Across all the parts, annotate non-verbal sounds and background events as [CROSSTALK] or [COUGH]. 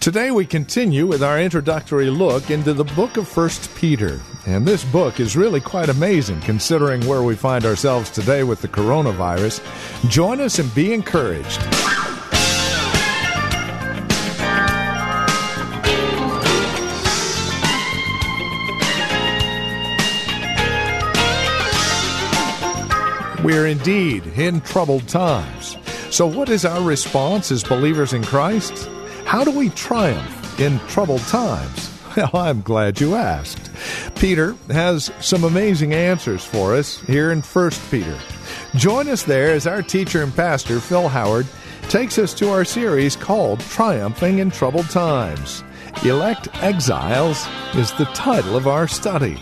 Today we continue with our introductory look into the book of 1 Peter. And this book is really quite amazing considering where we find ourselves today with the coronavirus. Join us and be encouraged. We're indeed in troubled times. So, what is our response as believers in Christ? How do we triumph in troubled times? [LAUGHS] Well, I'm glad you asked. Peter has some amazing answers for us here in 1 Peter. Join us there as our teacher and pastor, Phil Howard, takes us to our series called Triumphing in Troubled Times. Elect Exiles is the title of our study.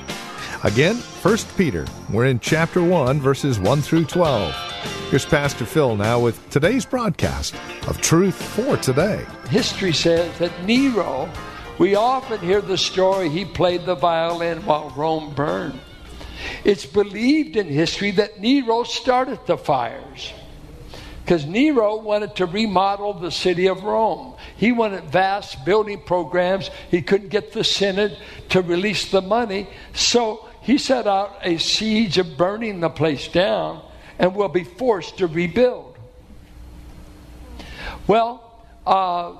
Again, 1 Peter. We're in chapter 1, verses 1 through 12. Here's Pastor Phil now with today's broadcast of Truth for Today. History says that Nero, we often hear the story he played the violin while Rome burned. It's believed in history that Nero started the fires because Nero wanted to remodel the city of Rome. He wanted vast building programs. He couldn't get the Senate to release the money. So he set out a siege of burning the place down and will be forced to rebuild. Well, uh,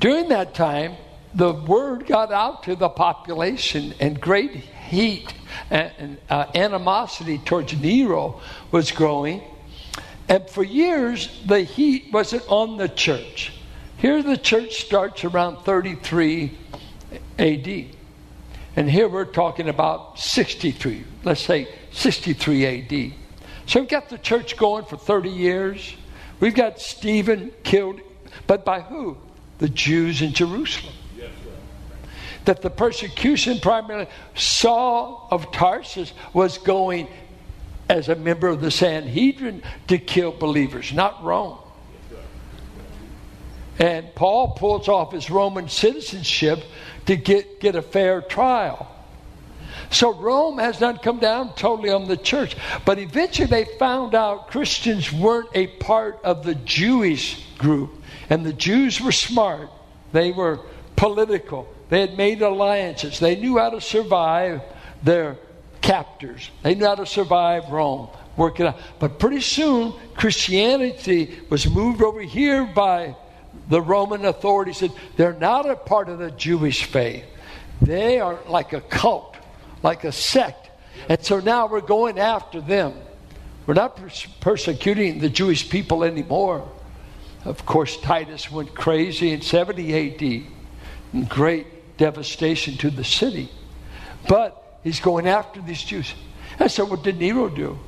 during that time, the word got out to the population, and great heat and uh, animosity towards Nero was growing. And for years, the heat wasn't on the church. Here, the church starts around 33 AD. And here we're talking about 63, let's say 63 AD. So we've got the church going for 30 years. We've got Stephen killed, but by who? The Jews in Jerusalem. that the persecution primarily Saul of Tarsus was going as a member of the Sanhedrin to kill believers, not Rome. And Paul pulls off his Roman citizenship to get, get a fair trial. So Rome has not come down totally on the church. But eventually they found out Christians weren't a part of the Jewish group. And the Jews were smart, they were political, they had made alliances, they knew how to survive their captors, they knew how to survive Rome. Work it out. But pretty soon, Christianity was moved over here by the Roman authorities. Said they're not a part of the Jewish faith. They are like a cult like a sect. And so now we're going after them. We're not pers- persecuting the Jewish people anymore. Of course, Titus went crazy in 70 AD. Great devastation to the city. But he's going after these Jews. And so what did Nero do?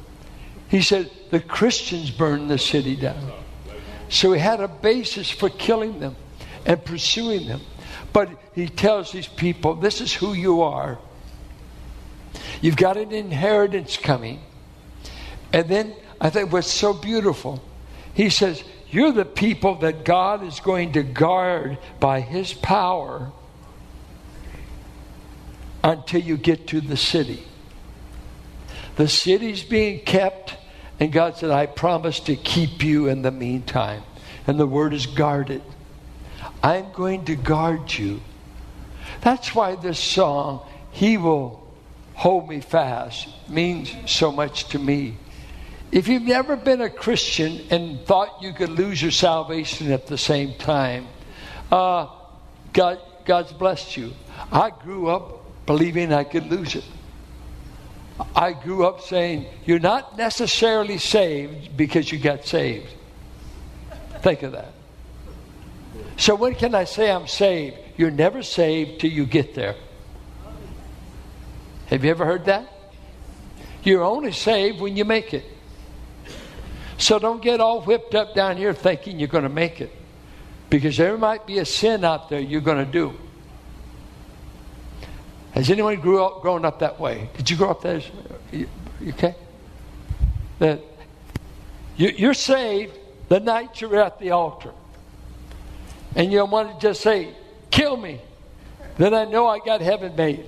He said, the Christians burned the city down. So he had a basis for killing them and pursuing them. But he tells these people, this is who you are. You've got an inheritance coming. And then I think what's so beautiful, he says, You're the people that God is going to guard by his power until you get to the city. The city's being kept, and God said, I promise to keep you in the meantime. And the word is guarded. I'm going to guard you. That's why this song, He will hold me fast means so much to me. If you've never been a Christian and thought you could lose your salvation at the same time, uh, God, God's blessed you. I grew up believing I could lose it. I grew up saying, You're not necessarily saved because you got saved. Think of that. So, when can I say I'm saved? You're never saved till you get there. Have you ever heard that? You're only saved when you make it. So don't get all whipped up down here thinking you're going to make it. Because there might be a sin out there you're going to do. Has anyone grew up, grown up that way? Did you grow up that? Way? Okay? That you, are saved the night you're at the altar. And you want to just say, kill me. Then I know I got heaven made.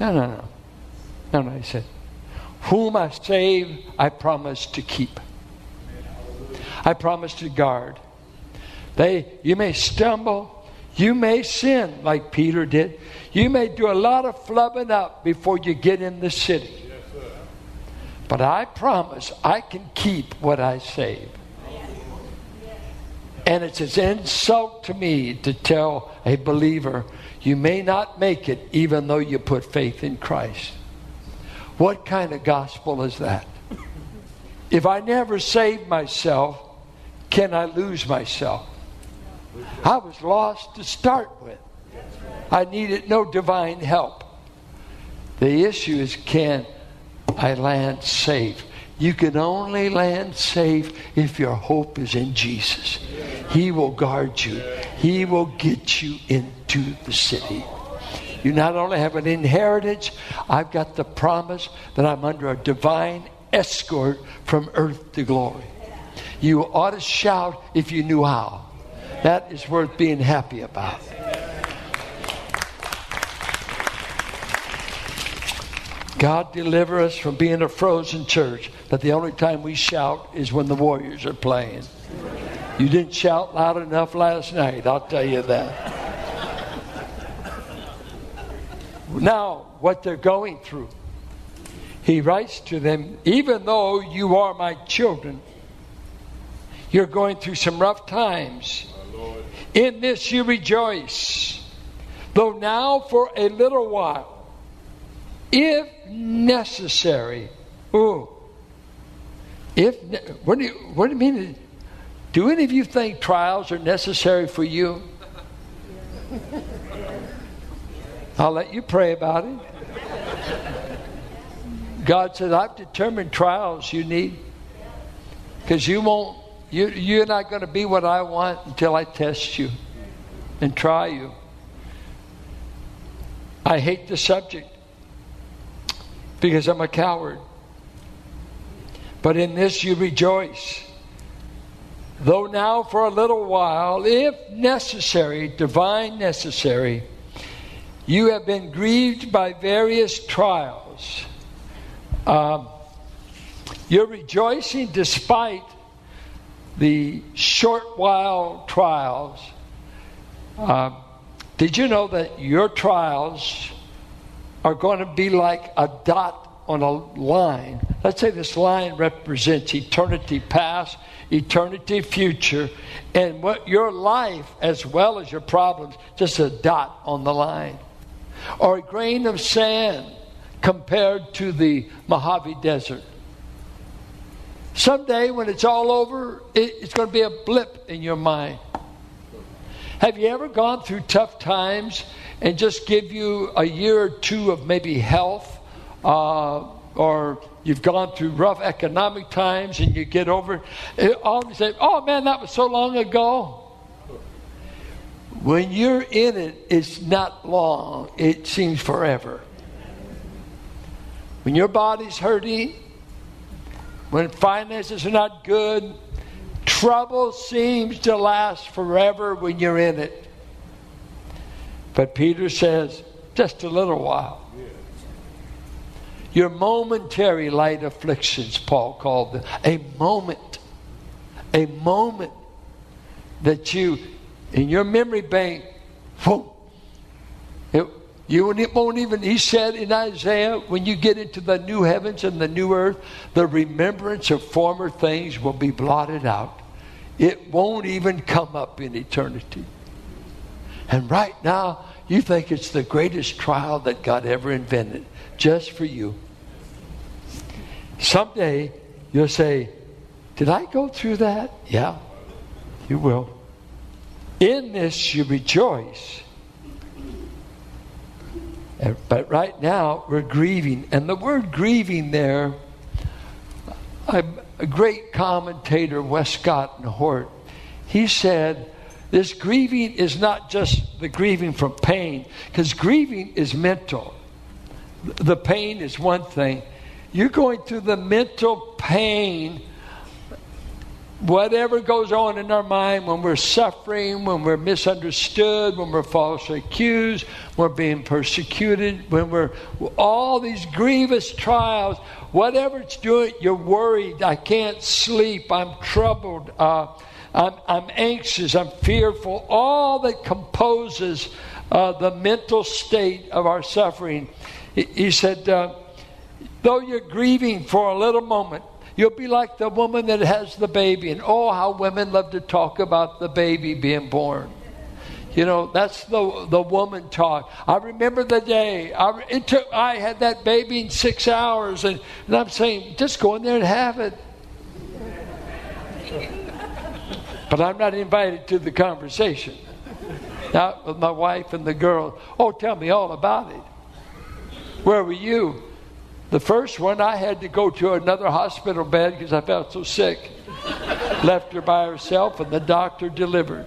No, no, no. No, no, he said, Whom I save, I promise to keep. I promise to guard. They, you may stumble, you may sin like Peter did. You may do a lot of flubbing up before you get in the city. But I promise I can keep what I save. And it's an insult to me to tell a believer, you may not make it even though you put faith in Christ. What kind of gospel is that? If I never save myself, can I lose myself? I was lost to start with. I needed no divine help. The issue is can I land safe? You can only land safe if your hope is in Jesus. He will guard you, He will get you into the city. You not only have an inheritance, I've got the promise that I'm under a divine escort from earth to glory. You ought to shout if you knew how. That is worth being happy about. God deliver us from being a frozen church that the only time we shout is when the Warriors are playing. You didn't shout loud enough last night, I'll tell you that. now, what they're going through. He writes to them, even though you are my children, you're going through some rough times. In this you rejoice, though now for a little while if necessary. Ooh. If what do you what do you mean? Do any of you think trials are necessary for you? I'll let you pray about it. God said, I've determined trials you need. Because you won't, you, you're not going to be what I want until I test you and try you. I hate the subject because I'm a coward. But in this you rejoice. Though now for a little while, if necessary, divine necessary, you have been grieved by various trials. Um, you're rejoicing despite the short while trials. Uh, did you know that your trials are going to be like a dot on a line. Let's say this line represents eternity past, eternity future, and what your life as well as your problems, just a dot on the line. Or a grain of sand compared to the Mojave Desert. Someday when it's all over, it's going to be a blip in your mind. Have you ever gone through tough times and just give you a year or two of maybe health, uh, or you've gone through rough economic times and you get over it, all you say, oh man, that was so long ago. When you're in it, it's not long, it seems forever. When your body's hurting, when finances are not good, Trouble seems to last forever when you're in it. But Peter says, just a little while. Your momentary light afflictions, Paul called them. A moment. A moment that you, in your memory bank, whoa, it, you won't even, he said in Isaiah, when you get into the new heavens and the new earth, the remembrance of former things will be blotted out. It won't even come up in eternity. And right now, you think it's the greatest trial that God ever invented, just for you. Someday, you'll say, Did I go through that? Yeah, you will. In this, you rejoice but right now, we're grieving. And the word grieving there, a great commentator, Westcott and Hort, he said, this grieving is not just the grieving from pain, because grieving is mental. The pain is one thing. You're going through the mental pain whatever goes on in our mind when we're suffering, when we're misunderstood, when we're falsely accused, we're being persecuted, when we're all these grievous trials, whatever it's doing, you're worried. I can't sleep. I'm troubled. Uh, I'm, I'm anxious, I'm fearful, all that composes uh, the mental state of our suffering. He, he said, uh, though you're grieving for a little moment, you'll be like the woman that has the baby. And oh, how women love to talk about the baby being born. You know, that's the the woman talk. I remember the day I, it took. I had that baby in six hours, and, and I'm saying, just go in there and have it. But I'm not invited to the conversation. Not with my wife and the girl. Oh, tell me all about it. Where were you? The first one, I had to go to another hospital bed because I felt so sick. Left her by herself, and the doctor delivered.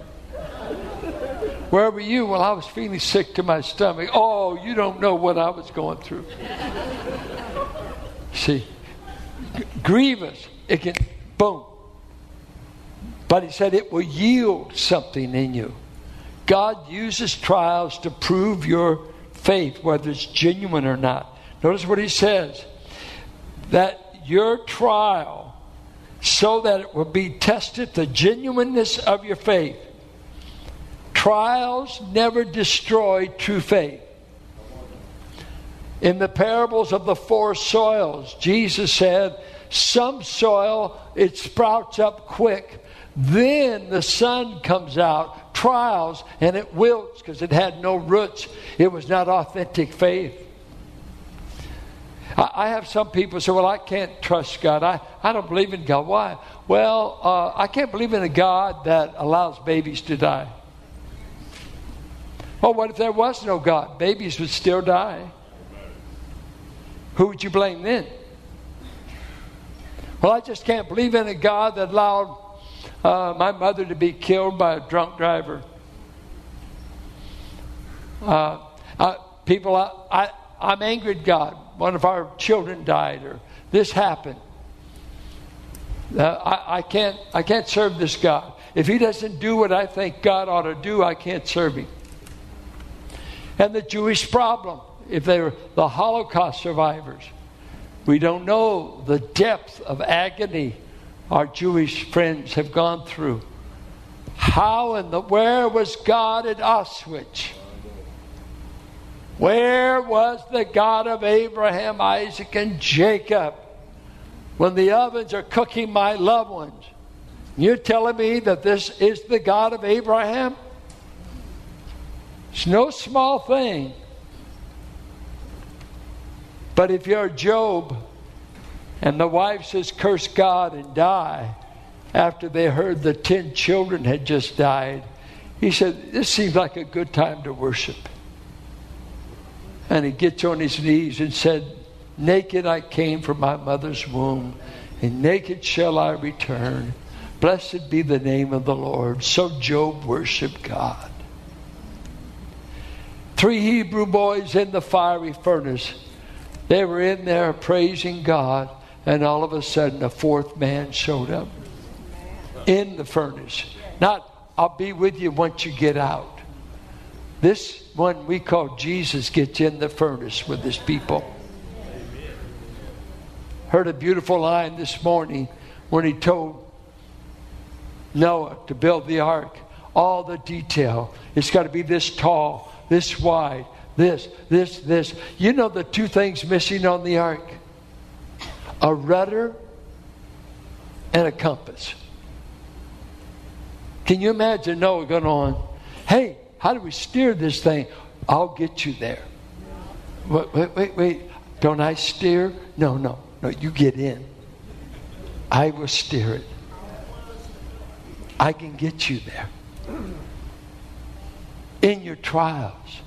Where were you? Well, I was feeling sick to my stomach. Oh, you don't know what I was going through. See, grievous, it can, boom. But he said it will yield something in you. God uses trials to prove your faith, whether it's genuine or not. Notice what he says that your trial, so that it will be tested the genuineness of your faith. Trials never destroy true faith. In the parables of the four soils, Jesus said, Some soil, it sprouts up quick. Then the sun comes out, trials, and it wilts because it had no roots. It was not authentic faith. I, have some people say, Well, I can't trust God. I, I don't believe in God. Why? Well, uh, I can't believe in a God that allows babies to die. Well, what if there was no God? Babies would still die. Who would you blame then? Well, I just can't believe in a God that allowed uh, my mother to be killed by a drunk driver. Uh, uh, people, I, I, I'm angry at God. One of our children died, or this happened. Uh, I, I, can't, I can't serve this God. If He doesn't do what I think God ought to do, I can't serve Him and the Jewish problem, if they were the Holocaust survivors. We don't know the depth of agony our Jewish friends have gone through. How and the where was God at Auschwitz? Where was the God of Abraham, Isaac, and Jacob when the ovens are cooking my loved ones? You're telling me that this is the God of Abraham? It's no small thing. But if you're Job and the wife says, curse God and die, after they heard the 10 children had just died, he said, This seems like a good time to worship. And he gets on his knees and said, Naked I came from my mother's womb, and naked shall I return. Blessed be the name of the Lord. So Job worshiped God. Three Hebrew boys in the fiery furnace. They were in there praising God, and all of a sudden a fourth man showed up in the furnace. Not, I'll be with you once you get out. This one we call Jesus gets in the furnace with his people. Heard a beautiful line this morning when he told Noah to build the ark. All the detail. It's got to be this tall this wide, this, this, this. You know the two things missing on the ark? A rudder and a compass. Can you imagine Noah going on, hey, how do we steer this thing? I'll get you there. Wait, wait, wait, wait. Don't I steer? No, no, no, you get in. I will steer it. I can get you there in your trials.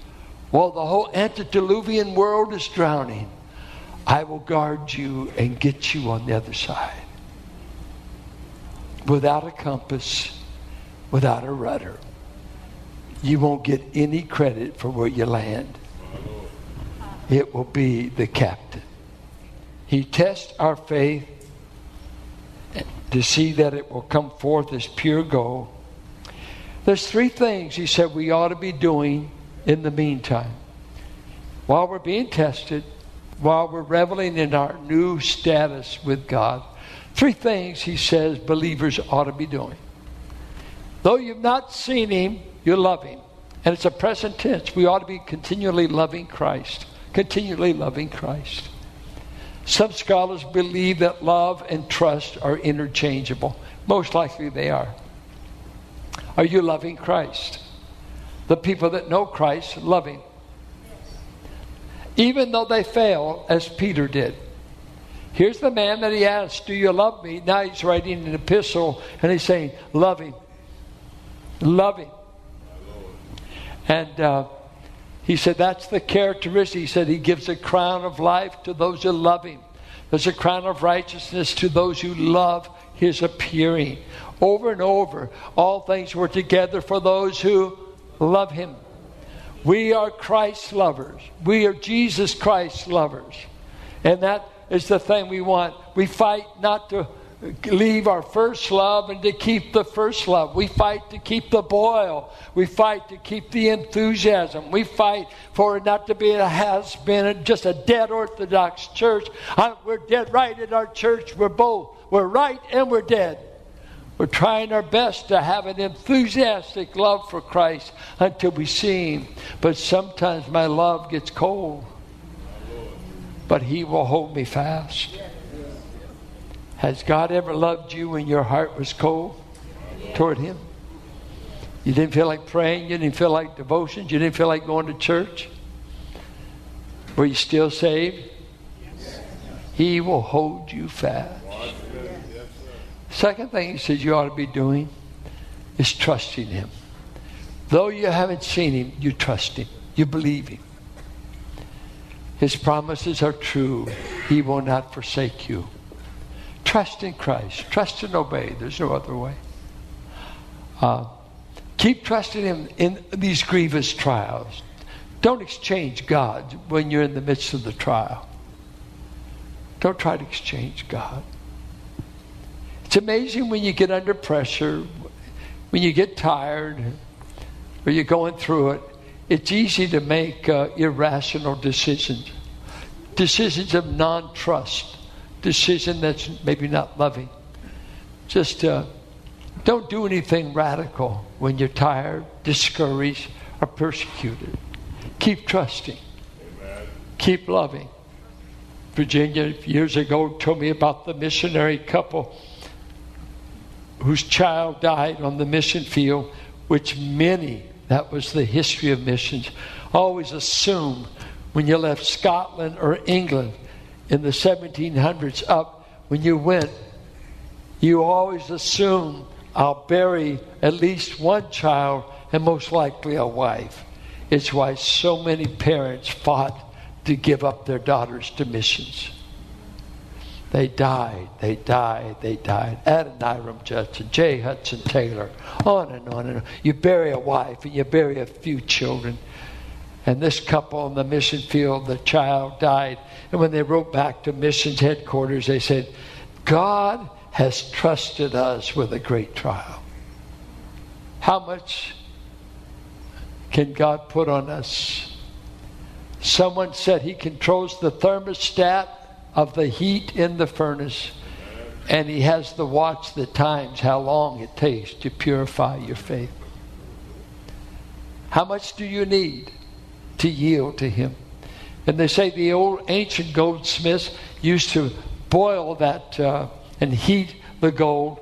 While the whole antediluvian world is drowning, I will guard you and get you on the other side. Without a compass, without a rudder, you won't get any credit for where you land. It will be the captain. He tests our faith to see that it will come forth as pure gold there's three things he said we ought to be doing in the meantime. While we're being tested, while we're reveling in our new status with God, three things he says believers ought to be doing. Though you've not seen him, you love him. And it's a present tense. We ought to be continually loving Christ. Continually loving Christ. Some scholars believe that love and trust are interchangeable. Most likely they are. Are you loving Christ? The people that know Christ him. Even though they fail, as Peter did. Here's the man that he asked, Do you love me? Now he's writing an epistle and he's saying, Love him. Love him. And uh, he said, That's the characteristic. He said, He gives a crown of life to those who love Him. There's a crown of righteousness to those who love His appearing. Over and over, all things were together for those who love Him. We are Christ lovers. We are Jesus Christ lovers. And that is the thing we want. We fight not to leave our first love and to keep the first love. We fight to keep the boil. We fight to keep the enthusiasm. We fight for it not to be a has been just a dead Orthodox church. we're dead right in our church. We're both. We're right and we're dead. We're trying our best to have an enthusiastic love for Christ until we see Him. But sometimes my love gets cold. But He will hold me fast. Has God ever loved you when your heart was cold toward Him? You didn't feel like praying, you didn't feel like devotions, you didn't feel like going to church? Were you still saved? He will hold you fast. Second thing he says you ought to be doing is trusting him. Though you haven't seen him, you trust him. You believe him. His promises are true. He will not forsake you. Trust in Christ. Trust and obey. There's no other way. Uh, keep trusting Him in these grievous trials. Don't exchange God when you're in the midst of the trial. Don't try to exchange God. It's amazing when you get under pressure, when you get tired, or you're going through it, it's easy to make uh, irrational decisions, decisions of non trust decision that's maybe not loving. Just uh, don't do anything radical when you're tired, discouraged, or persecuted. Keep trusting. Amen. Keep loving. Virginia years ago told me about the missionary couple whose child died on the mission field, which many, that was the history of missions, always assume when you left Scotland or England in the 1700s up, when you went, you always assume I'll bury at least one child and most likely a wife. It's why so many parents fought to give up their daughters to missions. They died, they died, they died. Adoniram Judson, J. Hudson Taylor, on and on and on. You bury a wife and you bury a few children. And this couple on the mission field, the child died. And when they wrote back to missions headquarters, they said, God has trusted us with a great trial. How much can God put on us? Someone said he controls the thermostat of the heat in the furnace, and he has the watch the times how long it takes to purify your faith. How much do you need? to yield to him. And they say the old ancient goldsmiths used to boil that uh, and heat the gold.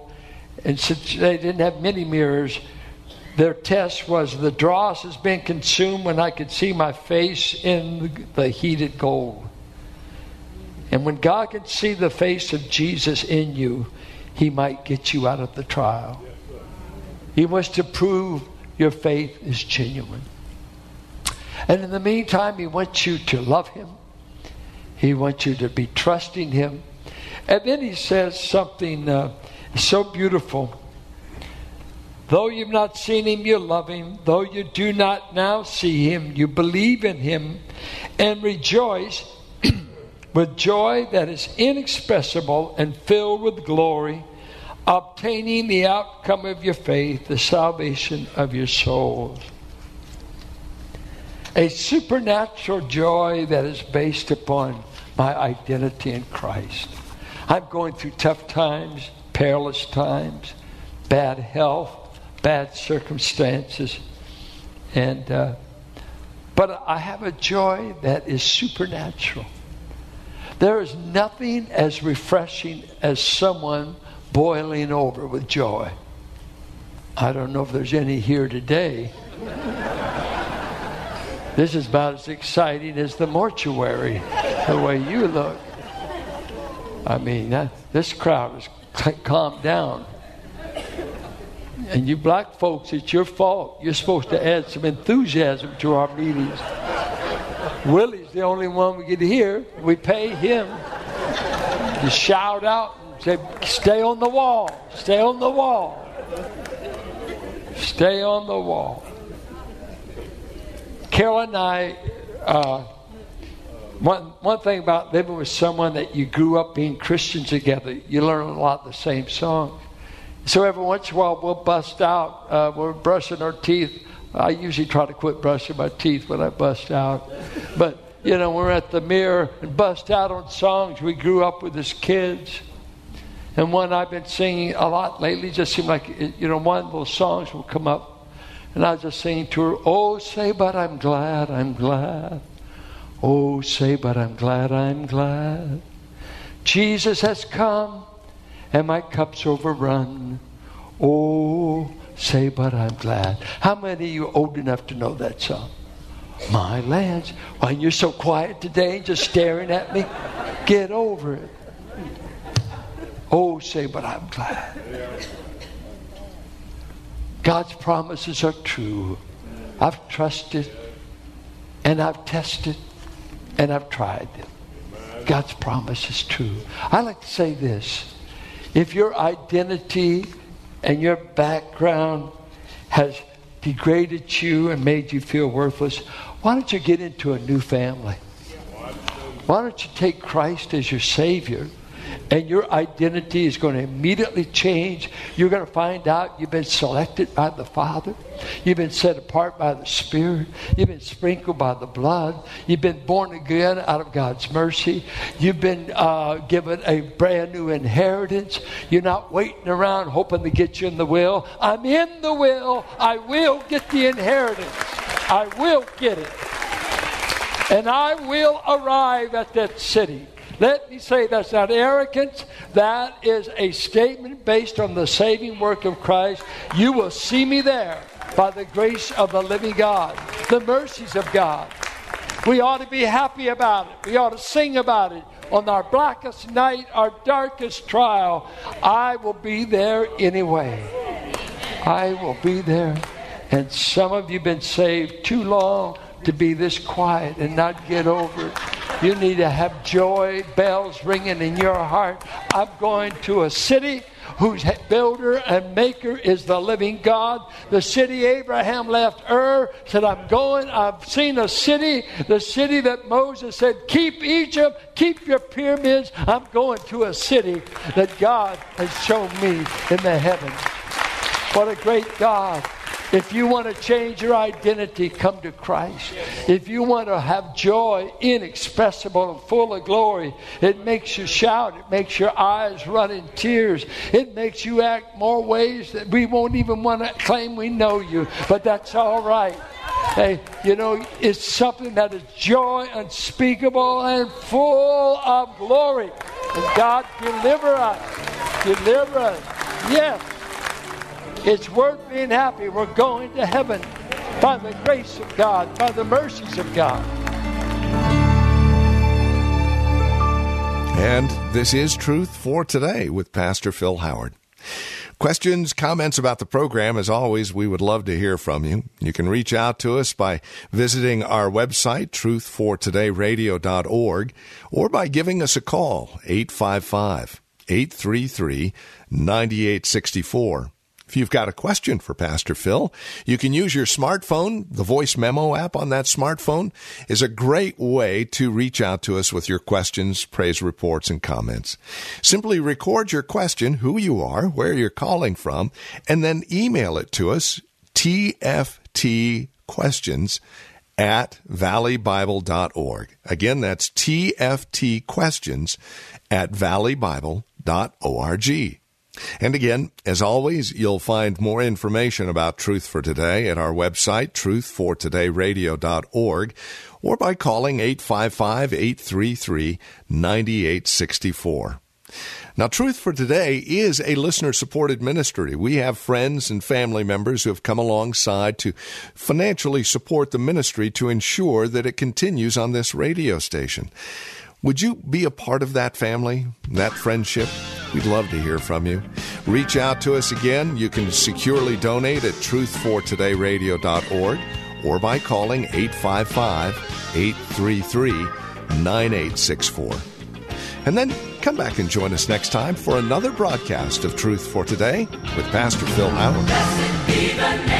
And since they didn't have many mirrors, their test was the dross has been consumed when I could see my face in the heated gold. And when God can see the face of Jesus in you, He might get you out of the trial. He wants to prove your faith is genuine. And in the meantime, He wants you to love Him, He wants you to be trusting Him. And then He says something uh, so beautiful. Though you've not seen him, you love him. Though you do not now see him, you believe in him and rejoice with joy that is inexpressible and filled with glory, obtaining the outcome of your faith, the salvation of your souls a supernatural joy that is based upon my identity in Christ. I'm going through tough times, perilous times, bad health, bad circumstances. And, uh, but I have a joy that is supernatural. There is nothing as refreshing as someone boiling over with joy. I don't know if there's any here today. this is about as exciting as the mortuary, the way you look. I mean, that, this crowd is [LAUGHS] calmed down. And you black folks, it's your fault. You're supposed to add some enthusiasm to our meetings. Willie's the only one we get to hear. We pay him to shout out and say, Stay on the wall, stay on the wall, stay on the wall. Carol and I, uh, one, one thing about living with someone that you grew up being Christian together, you learn a lot of the same songs. So every once in a while we'll bust out, uh, we're brushing our teeth. I usually try to quit brushing my teeth when I bust out. But, you know, we're at the mirror and bust out on songs we grew up with as kids. And one I've been singing a lot lately just seemed like, you know, one of those songs will come up. And I was just singing to her, Oh, say, but I'm glad, I'm glad. Oh, say, but I'm glad, I'm glad. Jesus has come and my cup's overrun. Oh, say, but I'm glad. How many of you old enough to know that song? My lands. Why, you're so quiet today, just staring at me? Get over it. Oh, say, but I'm glad. God's promises are true. I've trusted and I've tested and I've tried them. God's promise is true. I like to say this if your identity and your background has degraded you and made you feel worthless, why don't you get into a new family? Why don't you take Christ as your Savior? And your identity is going to immediately change. You're going to find out you've been selected by the Father. You've been set apart by the Spirit. You've been sprinkled by the blood. You've been born again out of God's mercy. You've been uh, given a brand new inheritance. You're not waiting around hoping to get you in the will. I'm in the will. I will get the inheritance. I will get it. And I will arrive at that city. Let me say that's not arrogance. That is a statement based on the saving work of Christ. You will see me there by the grace of the living God, the mercies of God. We ought to be happy about it. We ought to sing about it. On our blackest night, our darkest trial, I will be there anyway. I will be there. And some of you have been saved too long to be this quiet and not get over it. You need to have joy bells ringing in your heart. I'm going to a city whose builder and maker is the living God. The city Abraham left Ur said, I'm going. I've seen a city, the city that Moses said, Keep Egypt, keep your pyramids. I'm going to a city that God has shown me in the heavens. What a great God. If you want to change your identity, come to Christ. If you want to have joy inexpressible and full of glory, it makes you shout. It makes your eyes run in tears. It makes you act more ways that we won't even want to claim we know you. But that's all right. Hey, you know, it's something that is joy unspeakable and full of glory. And God, deliver us. Deliver us. Yes. It's worth being happy. We're going to heaven by the grace of God, by the mercies of God. And this is Truth for Today with Pastor Phil Howard. Questions, comments about the program, as always, we would love to hear from you. You can reach out to us by visiting our website, truthfortodayradio.org, or by giving us a call, 855 833 9864. If you've got a question for Pastor Phil, you can use your smartphone. The voice memo app on that smartphone is a great way to reach out to us with your questions, praise reports, and comments. Simply record your question, who you are, where you're calling from, and then email it to us, TFT questions at valleybible.org. Again, that's TFT questions at valleybible.org. And again, as always, you'll find more information about Truth for Today at our website, truthfortodayradio.org, or by calling 855 833 9864. Now, Truth for Today is a listener supported ministry. We have friends and family members who have come alongside to financially support the ministry to ensure that it continues on this radio station. Would you be a part of that family, that friendship? We'd love to hear from you. Reach out to us again. You can securely donate at truthfortodayradio.org or by calling 855 833 9864. And then come back and join us next time for another broadcast of Truth for Today with Pastor Phil Howard.